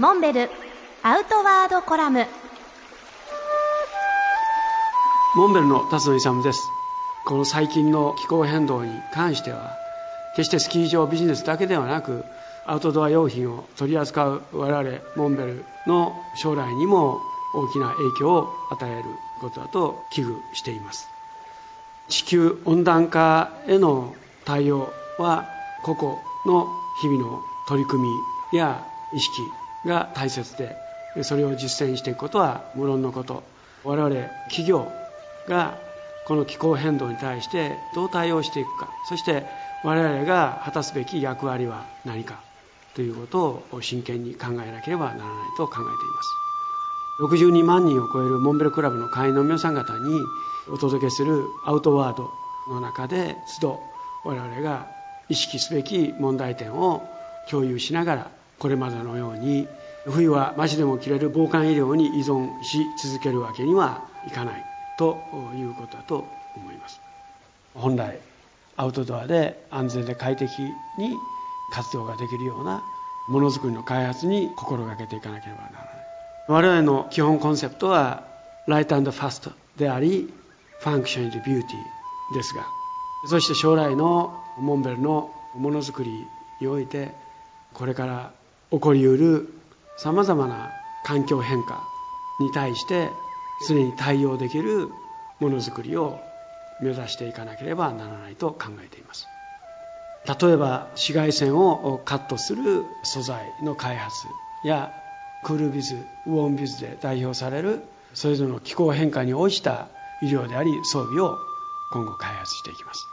モンベルアウトワードコラム。モンベルの辰野勇です。この最近の気候変動に関しては決してスキー場ビジネスだけではなくアウトドア用品を取り扱う我々モンベルの将来にも大きな影響を与えることだと危惧しています。地球温暖化への対応は個々の日々の取り組みや意識が大切でそれを実践していくことは無論のこと。我々企業がこの気候変動に対してどう対応していくか。そして我々が果たすべき役割は何かということを真剣に考えなければならないと考えています。62万人を超えるモンベルクラブの会員の皆さん方にお届けするアウトワードの中で都度我々が意識すべき問題点を共有しながらこれまでのように冬は街でも切れる防寒医療に依存し続けるわけにはいかないということだと思います。本来アウトドアで安全で快適に活動ができるようなものづくりの開発に心がけていかなければならない。我々の基本コンセプトはLight & Fast であり Function is Beauty ですがそして将来のモンベルのものづくりにおいてこれから起こりうるさまざまな環境変化に対して常に対応できるものづくりを目指していかなければならないと考えています。例えば紫外線をカットする素材の開発やクールビズウォンビズで代表されるそれぞれの気候変化に応じた医療であり装備を今後開発していきます。